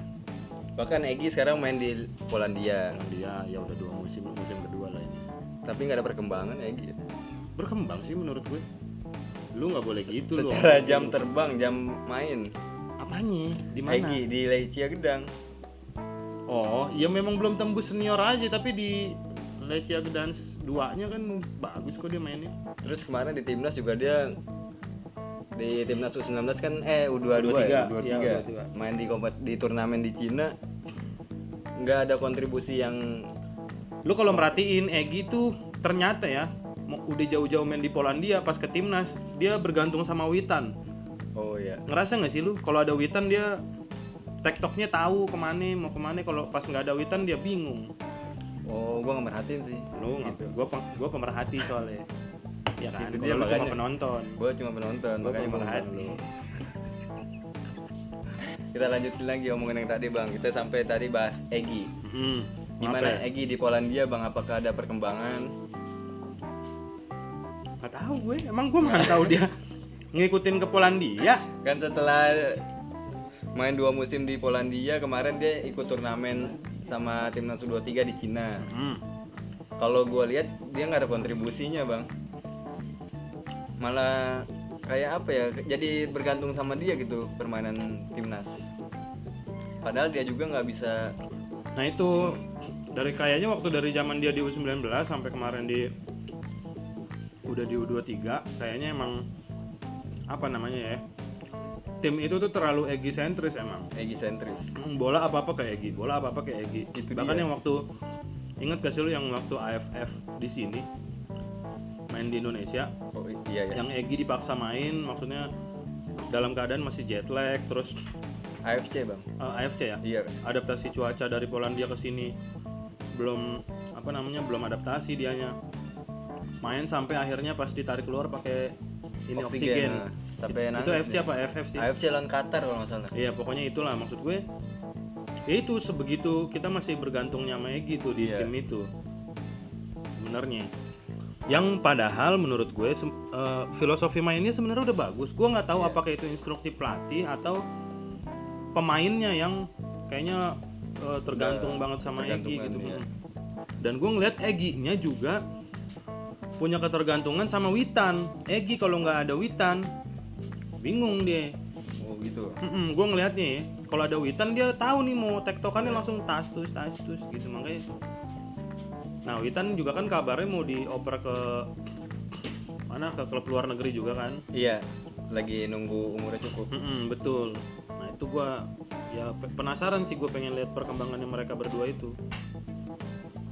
bahkan Egi sekarang main di Polandia. Dia ya udah dua musim musim kedua lah ini. Tapi nggak ada perkembangan Egi berkembang sih menurut gue. Lu nggak boleh gitu loh. secara jam terbang jam main. Apanya? Di mana? Egi di Lechia Gedang. Oh ya memang belum tembus senior aja tapi di Lecia Gdansk duanya kan bagus kok dia mainnya. Terus kemarin di timnas juga dia di timnas U19 kan eh U22 ya, 23, U23. iya, U23. main di kompet di turnamen di Cina nggak ada kontribusi yang lu kalau merhatiin Egi tuh ternyata ya udah jauh-jauh main di Polandia pas ke timnas dia bergantung sama Witan. Oh ya ngerasa nggak sih lu? Kalau ada Witan dia tektoknya tahu ke mana mau ke mana. Kalau pas nggak ada Witan dia bingung oh gua nggak merhatiin sih. Lu gua pem- gua pemerhati soalnya. Ya kan? Itu dia lu cuma penonton. Gua cuma penonton gua makanya pemerhati. kita lanjutin lagi omongan yang tadi bang. Kita sampai tadi bahas Egi. Hmm, gimana ya? Egi di Polandia bang? Apakah ada perkembangan? Nggak tahu gue. Emang gue mana tahu dia ngikutin ke Polandia kan setelah main dua musim di Polandia kemarin dia ikut turnamen sama timnas U23 di Cina. Hmm. kalau gue lihat dia nggak ada kontribusinya bang. Malah kayak apa ya jadi bergantung sama dia gitu permainan timnas. Padahal dia juga nggak bisa Nah itu dari kayaknya waktu dari zaman dia di U19 sampai kemarin di udah di U23 kayaknya emang apa namanya ya tim itu tuh terlalu egosentris emang. Egosentris Hmm, bola apa apa kayak Egi bola apa apa kayak Egi. Itu bahkan dia. yang waktu inget gak sih lu yang waktu AFF di sini? Main di Indonesia. Oh iya ya yang Egi dipaksa main maksudnya dalam keadaan masih jet lag terus AFC bang. Eh, AFC ya? Iya. Adaptasi cuaca dari Polandia ke sini. Belum apa namanya belum adaptasi dianya. Main sampai akhirnya pas ditarik keluar pakai ini oksigen, nah. Sampai itu nangis AFC dia. apa? AFF sih AFC lawan Qatar kalau nggak salah. Iya pokoknya itulah maksud gue. Ya itu sebegitu kita masih bergantungnya sama Egi tuh di Iya. tim itu. Sebenarnya. Yang padahal menurut gue eh, filosofi mainnya sebenarnya udah bagus. Gue nggak tahu Iya. apakah itu instruksi pelatih atau pemainnya yang kayaknya eh, tergantung Udah banget sama Egi tergantungan, gitu. iya. dan gue ngeliat Egi-nya juga punya ketergantungan sama Witan. Egi kalau nggak ada Witan bingung dia. Oh gitu. Gue ngelihatnya ya kalau ada Witan dia tahu nih mau tektokannya langsung tas tus tas tus gitu. Makanya nah Witan juga kan kabarnya mau dioper ke mana? Ke klub luar negeri juga kan? Iya lagi nunggu umurnya cukup. Mm-mm, betul. Nah itu gua ya pe- penasaran sih gue pengen lihat perkembangannya mereka berdua itu.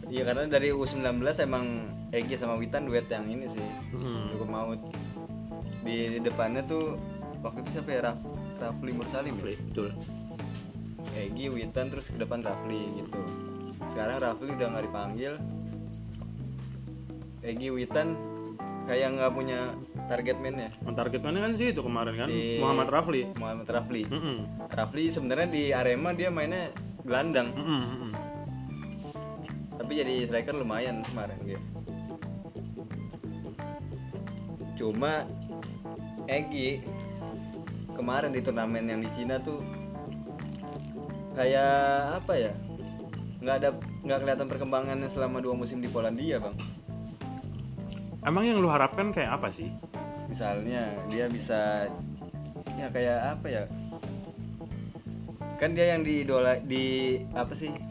Iya karena dari U19 emang Egi sama Witan duet yang ini sih. Mm-mm. cukup maut. Di depannya tuh waktu itu siapa ya Raf? Rafli Mursalim ya? Rafli, betul. Egi Witan terus ke depan Rafli gitu. Sekarang Rafli udah nggak dipanggil. Egi Witan kayak nggak punya target man ya target mana kan sih itu kemarin kan? Si- Muhammad Rafli. Muhammad Rafli. Mm-mm. Rafli sebenarnya di Arema dia mainnya gelandang. Mm-mm, mm-mm. tapi jadi striker lumayan kemarin dia cuma Egi kemarin di turnamen yang di Cina tuh kayak apa ya? Nggak ada nggak kelihatan perkembangannya selama dua musim di Polandia bang. Emang yang lu harapkan kayak apa sih? Misalnya dia bisa ya kayak apa ya? Kan dia yang di idola di apa sih?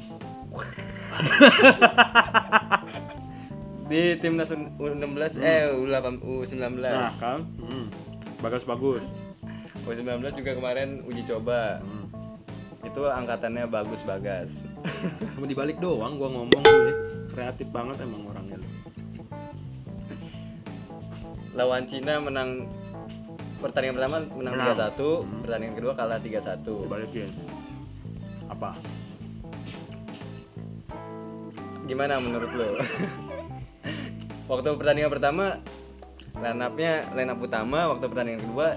Di timnas U- U16 eh U8 U19 nah kan? Mm. bagus bagus U19 juga kemarin uji coba Mm. itu angkatannya bagus bagas Cuma dibalik doang gua ngomong gue kreatif banget emang orangnya lawan Cina menang pertandingan pertama menang Menang. 3-1 pertandingan kedua kalah 3-1 Dibalikin. Apa? gimana menurut lo waktu pertandingan pertama line up-nya line up utama waktu pertandingan kedua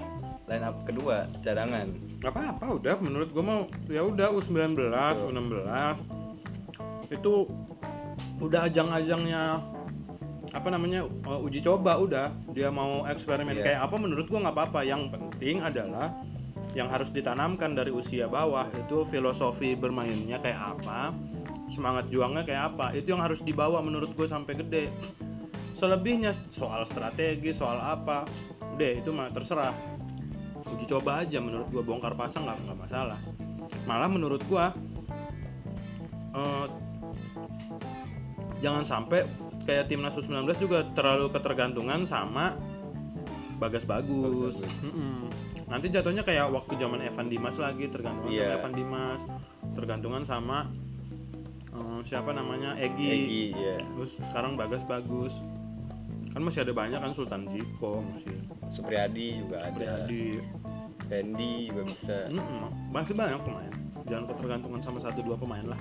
line up kedua cadangan. Apa-apa udah. Menurut gua mau ya udah U19, U16 itu udah ajang-ajangnya apa namanya uh, uji coba udah. Dia mau eksperimen Iya. kayak apa menurut gua nggak apa-apa. Yang penting adalah yang harus ditanamkan dari usia bawah itu filosofi bermainnya kayak apa semangat juangnya kayak apa. Itu yang harus dibawa menurut gue sampai gede. Selebihnya soal strategi soal apa udah itu mah terserah uji coba aja menurut gua bongkar pasang nggak nggak masalah malah menurut gua eh, jangan sampai kayak timnas U19 juga terlalu ketergantungan sama Bagas Bagus. Bagas Bagus. Mm-mm. Nanti jatuhnya kayak waktu zaman Evan Dimas lagi tergantungan Iya. sama Evan Dimas, tergantungan sama eh, siapa namanya Egi. Egi ya Terus sekarang Bagas Bagus. Kan masih ada banyak kan Sultan Ziko masih Supriyadi juga ada. Priadi. Fendi juga bisa. Mm-mm, masih banyak pemain. Jangan ketergantungan sama satu dua pemain lah.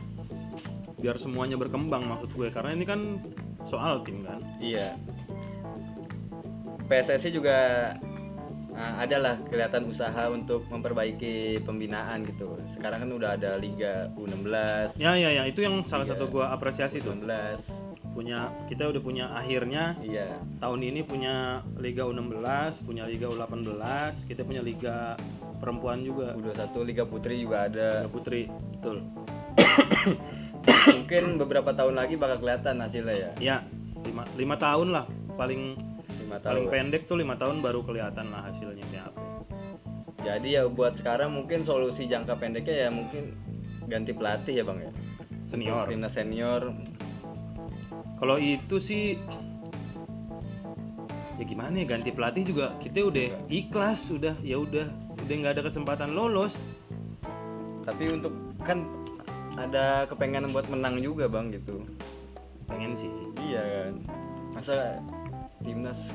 Biar semuanya berkembang maksud gue. Karena ini kan soal tim kan? Iya. PSSI juga nah, adalah kelihatan usaha untuk memperbaiki pembinaan gitu. Sekarang kan udah ada Liga U16 ya ya ya. Itu yang salah Iya. satu gue apresiasi tuh. 19 punya kita udah punya akhirnya. Iya. Tahun ini punya Liga U16 punya Liga U18 kita punya Liga perempuan juga. U21 Liga Putri juga ada. Liga Putri betul. Mungkin beberapa tahun lagi bakal kelihatan hasilnya ya. Ya lima, lima tahun lah paling lima paling tahun pendek tuh lima tahun baru kelihatan lah hasilnya kayak apa. Jadi ya buat sekarang mungkin solusi jangka pendeknya ya mungkin ganti pelatih ya bang ya? Senior. Timnas senior kalau itu sih ya gimana ya ganti pelatih juga kita udah ikhlas udah ya udah udah nggak ada kesempatan lolos. Tapi untuk kan ada kepengenan buat menang juga bang gitu. Pengen sih. Iya kan. Masa timnas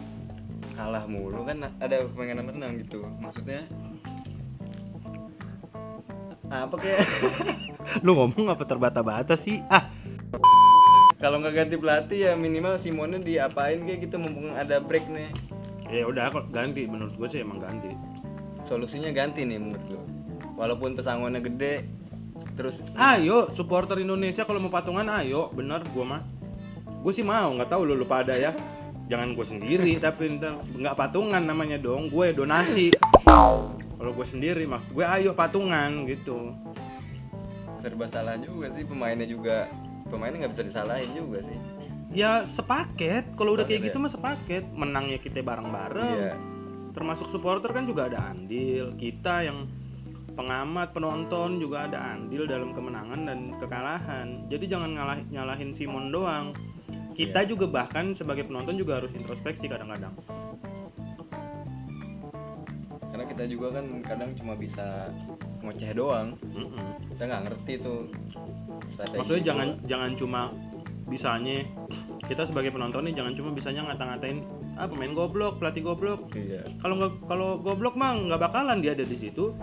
kalah mulu kan ada kepengenan menang gitu. Maksudnya apa kayak lu ngomong apa terbata-bata sih? Ah kalau nggak ganti pelatih ya minimal Simonnya diapain kayak gitu mumpung ada break nih. Ya udah kok ganti? Menurut gue sih emang ganti. Solusinya ganti nih menurut lo walaupun pesangonnya gede terus ayo supporter Indonesia kalau mau patungan ayo. Bener gue mah. Gue sih mau nggak tahu lu lupa ada ya. Jangan gue sendiri tapi nggak patungan namanya dong. Gue donasi. Kalau gue sendiri mah gue ayo patungan gitu. Serba salah juga sih pemainnya juga pemainnya nggak bisa disalahin juga sih. Ya sepaket. Kalau udah kayak gitu ya? mah sepaket. Menangnya kita bareng-bareng. Iya. Termasuk supporter kan juga ada andil. Kita yang pengamat penonton juga ada andil dalam kemenangan dan kekalahan. Jadi jangan ngalah nyalahin Simon doang. Kita juga bahkan sebagai penonton juga harus introspeksi kadang-kadang. Karena kita juga kan kadang cuma bisa ngoceh doang. Mm-mm. kita nggak ngerti tuh strategi. Maksudnya juga. jangan jangan cuma bisanya kita sebagai penonton nih jangan cuma bisanya ngata-ngatain ah pemain goblok pelatih goblok. Iya. Kalau nggak kalau goblok mah nggak bakalan dia ada di situ.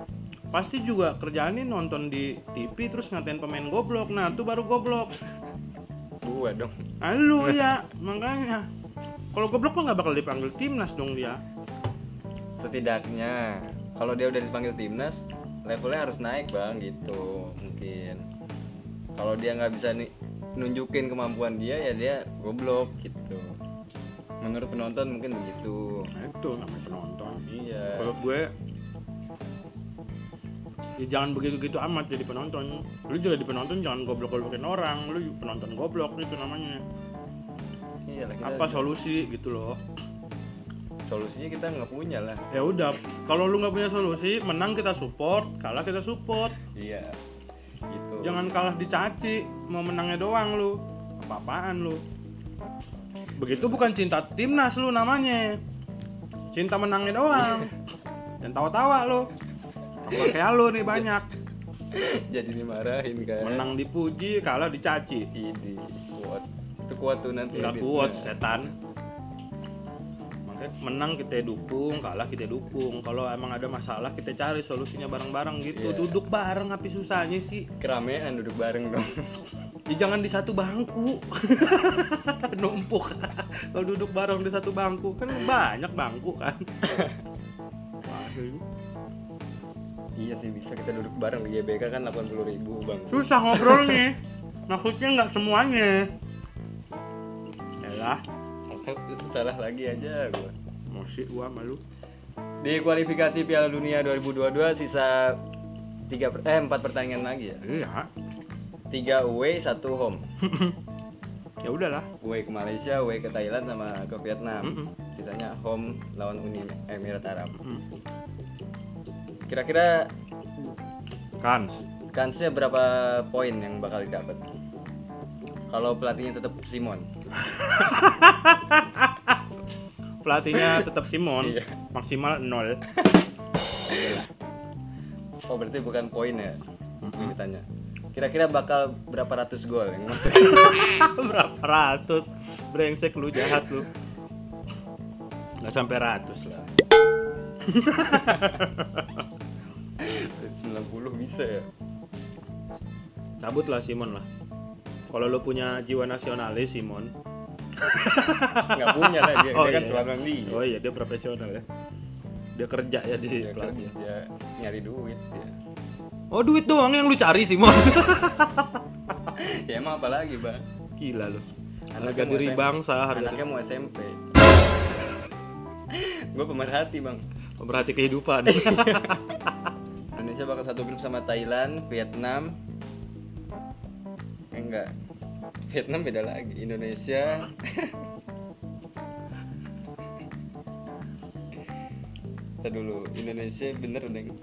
Pasti juga kerjaannya nonton di TV terus ngatain pemain goblok. Nah itu baru goblok. Gua dong. Ah, lu ya makanya. Kalau goblok mah nggak bakal dipanggil timnas dong dia. Setidaknya kalau dia udah dipanggil timnas levelnya harus naik bang gitu mungkin. Kalau dia nggak bisa nih nunjukin kemampuan dia ya dia goblok gitu. Menurut penonton mungkin begitu. Itu namanya penonton. Iya. Kalau gue ya jangan begitu-gitu amat jadi penonton. Lu juga di penonton jangan goblok-goblokin orang. Lu penonton goblok itu namanya. Iya apa solusi gitu loh solusinya kita nggak punya lah. Ya udah kalau lu nggak punya solusi menang kita support kalah kita support. Iya gitu. Jangan kalah dicaci mau menangnya doang lu. Apa-apaan lu? Begitu bukan cinta timnas lu namanya. Cinta menangnya doang. Dan tawa-tawa lu. Sama kayak lu nih banyak? Jadi dimarahin kan menang dipuji kalah dicaci. Ini kuat. Itu kuat tuh nanti nggak kuat setan menang kita dukung kalah kita dukung. Kalau emang ada masalah kita cari solusinya bareng-bareng gitu. Iya. duduk bareng apa susahnya sih? Keramaian duduk bareng dong. Ya, jangan di satu bangku. Numpuk. Kalau duduk bareng di satu bangku kan banyak bangku kan? Waduh, iya sih bisa kita duduk bareng di GBK kan 80 ribu bang. Susah ngobrolnya. Maksudnya nggak semuanya. Yalah, salah lagi aja gua. Emosi gua malu di kualifikasi Piala Dunia 2022 sisa tiga eh empat pertandingan lagi ya? Iya. Tiga away satu home. Ya udahlah. Away ke Malaysia away ke Thailand sama ke Vietnam. Mm-mm. sisanya home lawan Uni Emirat Arab. Hmm. kira-kira kans kansnya berapa poin yang bakal didapat? Kalau pelatihnya tetap Simon pelatihnya tetap Simon. Iya. maksimal nol. Oh berarti bukan poin ya? Ini ditanya. Kira-kira bakal berapa ratus gol yang masuk? Berapa ratus? Brengsek lu jahat lu. Nggak sampai ratus lah. 90 bisa ya? Cabut lah Simon lah kalau lu punya jiwa nasionalis Simon. Nggak punya lah dia, Oh, dia kan iya. selama di oh iya dia profesional ya. Dia kerja ya di dia, pelatih. dia nyari duit dia. oh duit doang yang lu cari Simon. Ya emang apa lagi bang? Gila lu. Harga diri SMP. bangsa harga anaknya mau SMP gue pemerhati bang. Pemerhati kehidupan. Indonesia bakal satu grup sama Thailand Vietnam enggak. Vietnam beda lagi. Indonesia. Ntar dulu. Indonesia bener deng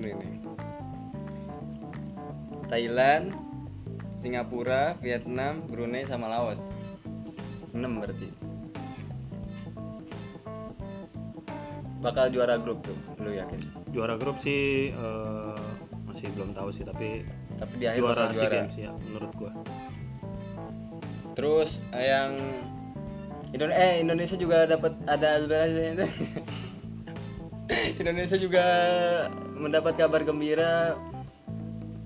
ini nih Thailand Singapura Vietnam Brunei sama Laos. 6 berarti. Bakal juara grup tuh lu yakin Juara grup sih eh, masih belum tahu sih tapi tapi di akhir juara juara Games ya menurut gua. terus eh, yang Indone eh Indonesia juga dapat ada Indonesia juga mendapat kabar gembira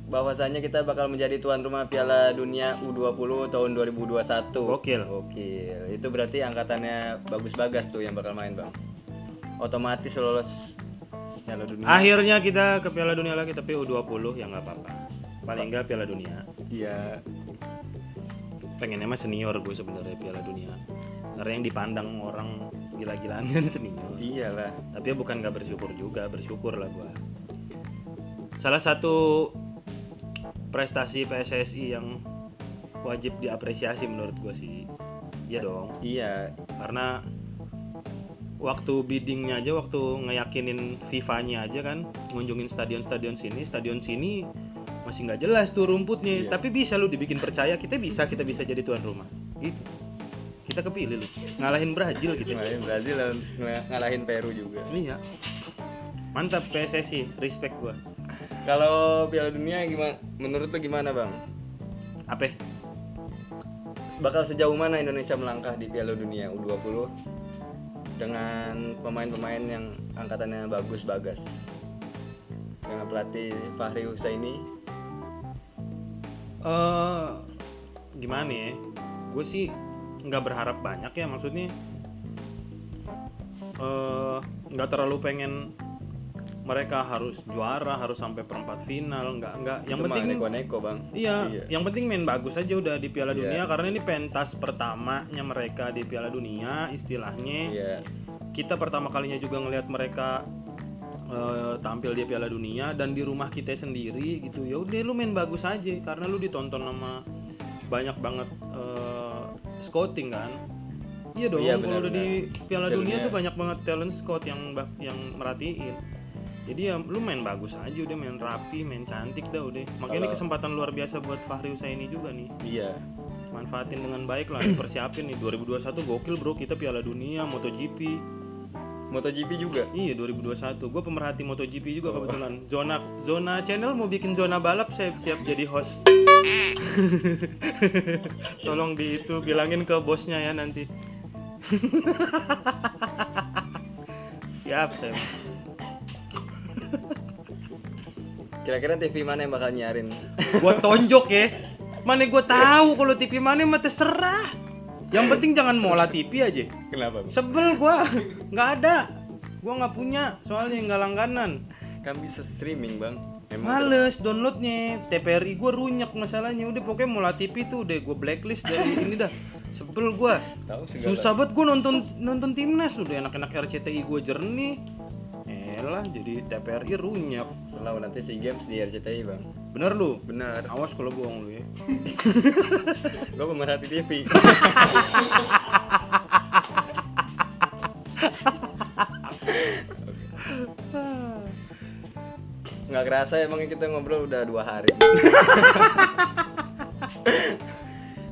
bahwasanya kita bakal menjadi tuan rumah Piala Dunia U20 tahun 2021. Gokil. Gokil. Itu berarti angkatannya bagus bagas tuh yang bakal main, Bang. Otomatis lolos Piala Dunia. Akhirnya kita ke Piala Dunia lagi tapi U20 ya nggak apa-apa. Paling nggak Piala Dunia. Iya. Pengennya mah senior gue sebenarnya Piala Dunia. Karena yang dipandang orang gila-gilaan kan senior. Iyalah. Tapi ya bukan nggak bersyukur juga, bersyukur lah gua. Salah satu prestasi PSSI yang wajib diapresiasi menurut gua sih. Iya dong. Iya. Karena waktu biddingnya aja, waktu ngeyakinin FIFA-nya aja kan, ngunjungin stadion-stadion sini, stadion sini masih nggak jelas tuh rumputnya. Iya. Tapi bisa lu dibikin percaya, kita bisa, kita bisa jadi tuan rumah. Gitu. Kita kepilih lu, ngalahin Brazil gitu. Ngalahin Brazil ngalahin Peru juga. Iya. Mantap PSSI, respect gua. Kalau Piala Dunia gimana? Menurut lu gimana, Bang? Apa? bakal sejauh mana Indonesia melangkah di Piala Dunia U20 dengan pemain-pemain yang angkatannya bagus bagas dengan pelatih Fahri Husaini Eh gimana ya? Gue sih nggak berharap banyak ya maksudnya. eh nggak terlalu pengen mereka harus juara, harus sampai perempat final, nggak nggak. Yang itu penting neko-neko bang Iya, yang penting main bagus aja udah di Piala Iya. Dunia karena ini pentas pertamanya mereka di Piala Dunia istilahnya. iya Kita pertama kalinya juga ngelihat mereka eh, tampil di Piala Dunia dan di rumah kita sendiri gitu. Ya udah lu main bagus aja karena lu ditonton sama banyak banget eh, scouting kan. Iya dong, Iya, kalau udah di. Piala Dunia Dunia. tuh banyak banget talent scout yang yang merhatiin. Jadi ya lu main bagus aja udah main rapi, main cantik dah udah. Makanya ini kesempatan luar biasa buat Fahri Husaini juga nih. iya Manfaatin dengan baik lah, dipersiapin nih 2021 gokil bro kita Piala Dunia, MotoGP. MotoGP juga Iya 2021. Gue pemerhati MotoGP juga kebetulan. Zona zona channel mau bikin zona balap saya siap jadi host. Tolong di itu bilangin ke bosnya ya nanti. siap saya. Kira-kira TV mana yang bakal nyarin Gua tonjok ya. Mana gue tahu kalau TV mana mah terserah. Yang penting jangan mola TV aja. kenapa bang? Sebel gua, nggak ada. Gua nggak punya, soalnya nggak langganan. kan bisa streaming bang Emang Males downloadnya, TPRI gua runyek masalahnya. Udah pokoknya mola TV tuh udah gue blacklist dari ini dah. Sebel gua. tahu segala Susah banget gua nonton nonton timnas udah enak-enak RCTI gua jernih. Elah jadi TPRI runyek. selalu nanti si games di RCTI bang Bener lu? benar Awas kalau bohong lu ya. gue pemerhati TV nggak kerasa emang kita ngobrol udah dua hari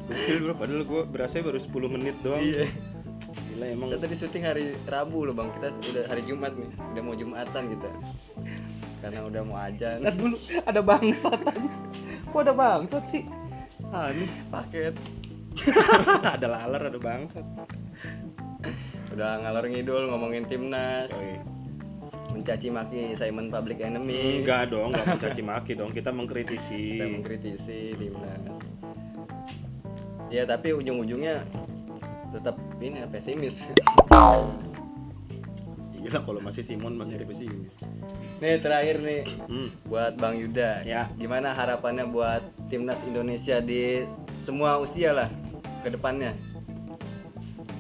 Gokil bro, padahal gua berasa baru 10 menit doang. iya Gila emang kita tadi syuting hari Rabu loh bang kita udah hari Jumat nih udah mau Jumatan kita karena udah mau ajan Ntar dulu ada bangsat aja. Kok ada bangsat sih? Ah, ini paket ada laler, ada bangsat. udah ngalor ngidul ngomongin timnas Yoi. mencaci maki Simon Public Enemy Enggak dong, enggak mencaci maki dong. Kita mengkritisi. kita mengkritisi timnas ya tapi ujung-ujungnya tetap ini pesimis. Gila kalau masih Simon bang jadi pesimis. nih terakhir nih. Hmm. buat Bang Yuda. Ya. gimana harapannya buat timnas Indonesia di semua usia lah ke depannya?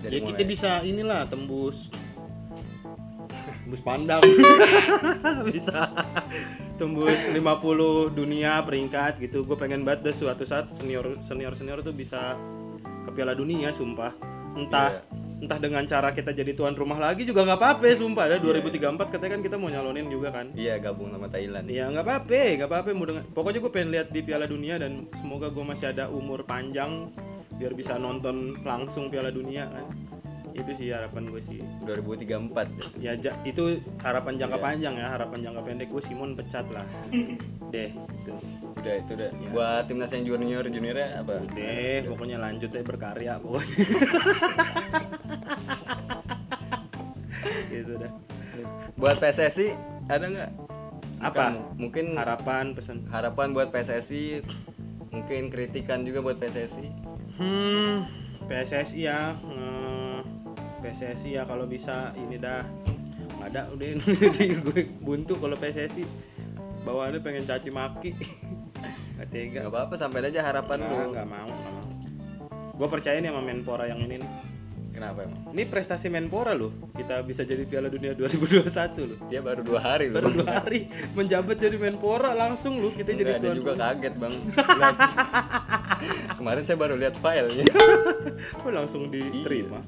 Ya Dari kita mulai- bisa inilah tembus. Tembus pandang. Bisa. Tembus 50 dunia peringkat gitu. Gue pengen banget deh suatu saat senior senior senior tuh bisa ke Piala Dunia sumpah entah entah dengan cara kita jadi tuan rumah lagi juga nggak apa-apa sumpah ada 2034 katanya kan kita mau nyalonin juga kan Iya gabung sama Thailand. Iya nggak apa-apa, nggak apa-apa. Mau dengan, pokoknya gue pengen lihat di Piala Dunia dan semoga gue masih ada umur panjang biar bisa nonton langsung Piala Dunia kan. Itu sih harapan gue sih. 2034. Ya ja- itu harapan jangka Iya. panjang ya, harapan jangka pendek gue Simon pecat lah. Deh, itu. Udah itu udah. Iya. Buat timnas yang junior juniornya apa? Deh, pokoknya lanjut deh berkarya pokoknya. gitu dah. Buat PSSI ada nggak? Apa? Mungkin Harapan pesan. harapan buat PSSI mungkin kritikan juga buat PSSI Hmm, PSSI ya, eh, PSSI ya kalau bisa ini dah ada udah gue buntu kalau PSSI bawaannya pengen caci maki. Nggak tega. Nggak apa-apa sampai aja harapan lu. nggak nggak mau nggak mau. Gue percaya nih sama Menpora yang ini nih. kenapa emang? Ini prestasi Menpora loh. Kita bisa jadi Piala Dunia 2021 loh. Dia baru dua hari baru loh dua hari. Menjabat jadi Menpora langsung loh. Kita jadi Enggak, dia tuan juga rumah. kaget bang. Kemarin saya baru lihat filenya. Kok langsung diterima?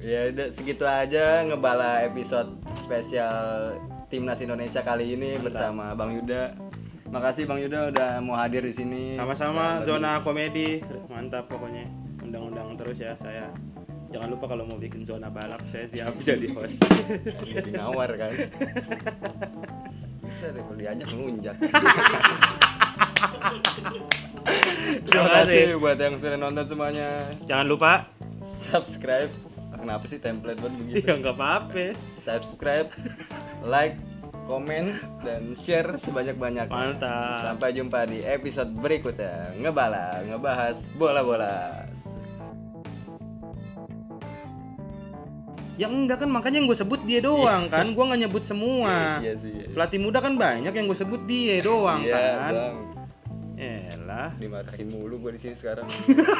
Ya udah segitu aja ngebala episode spesial timnas Indonesia kali ini bersama Bang Yuda. Makasih Bang Yuda udah mau hadir di sini. Sama-sama zona komedi. Mantap pokoknya. Undang-undang terus ya saya. Jangan lupa kalau mau bikin zona balap saya siap jadi host. lebih- lebih nawar kan? Bisa deh kalau diajak ngelunjak terima kasih. buat yang sudah nonton semuanya. Jangan lupa subscribe kenapa sih template buat begitu ya nggak apa-apa. subscribe like komen dan share sebanyak-banyaknya Mantap. sampai jumpa di episode berikutnya ngebala ngebahas bola-bola Ya enggak kan makanya yang gue sebut dia doang kan. Gua nggak nyebut semua. iya sih iya. Pelatih muda kan banyak yang gue sebut dia doang iya kan. bang Elah. dimarahin mulu gue di sini sekarang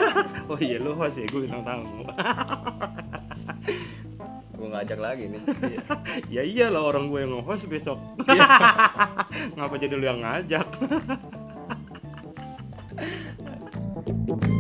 Oh iya lu host ya gue bintang tamu. gue ngajak lagi nih Iya. ya iyalah orang gue yang nge-host besok. Ngapa jadi lu yang ngajak?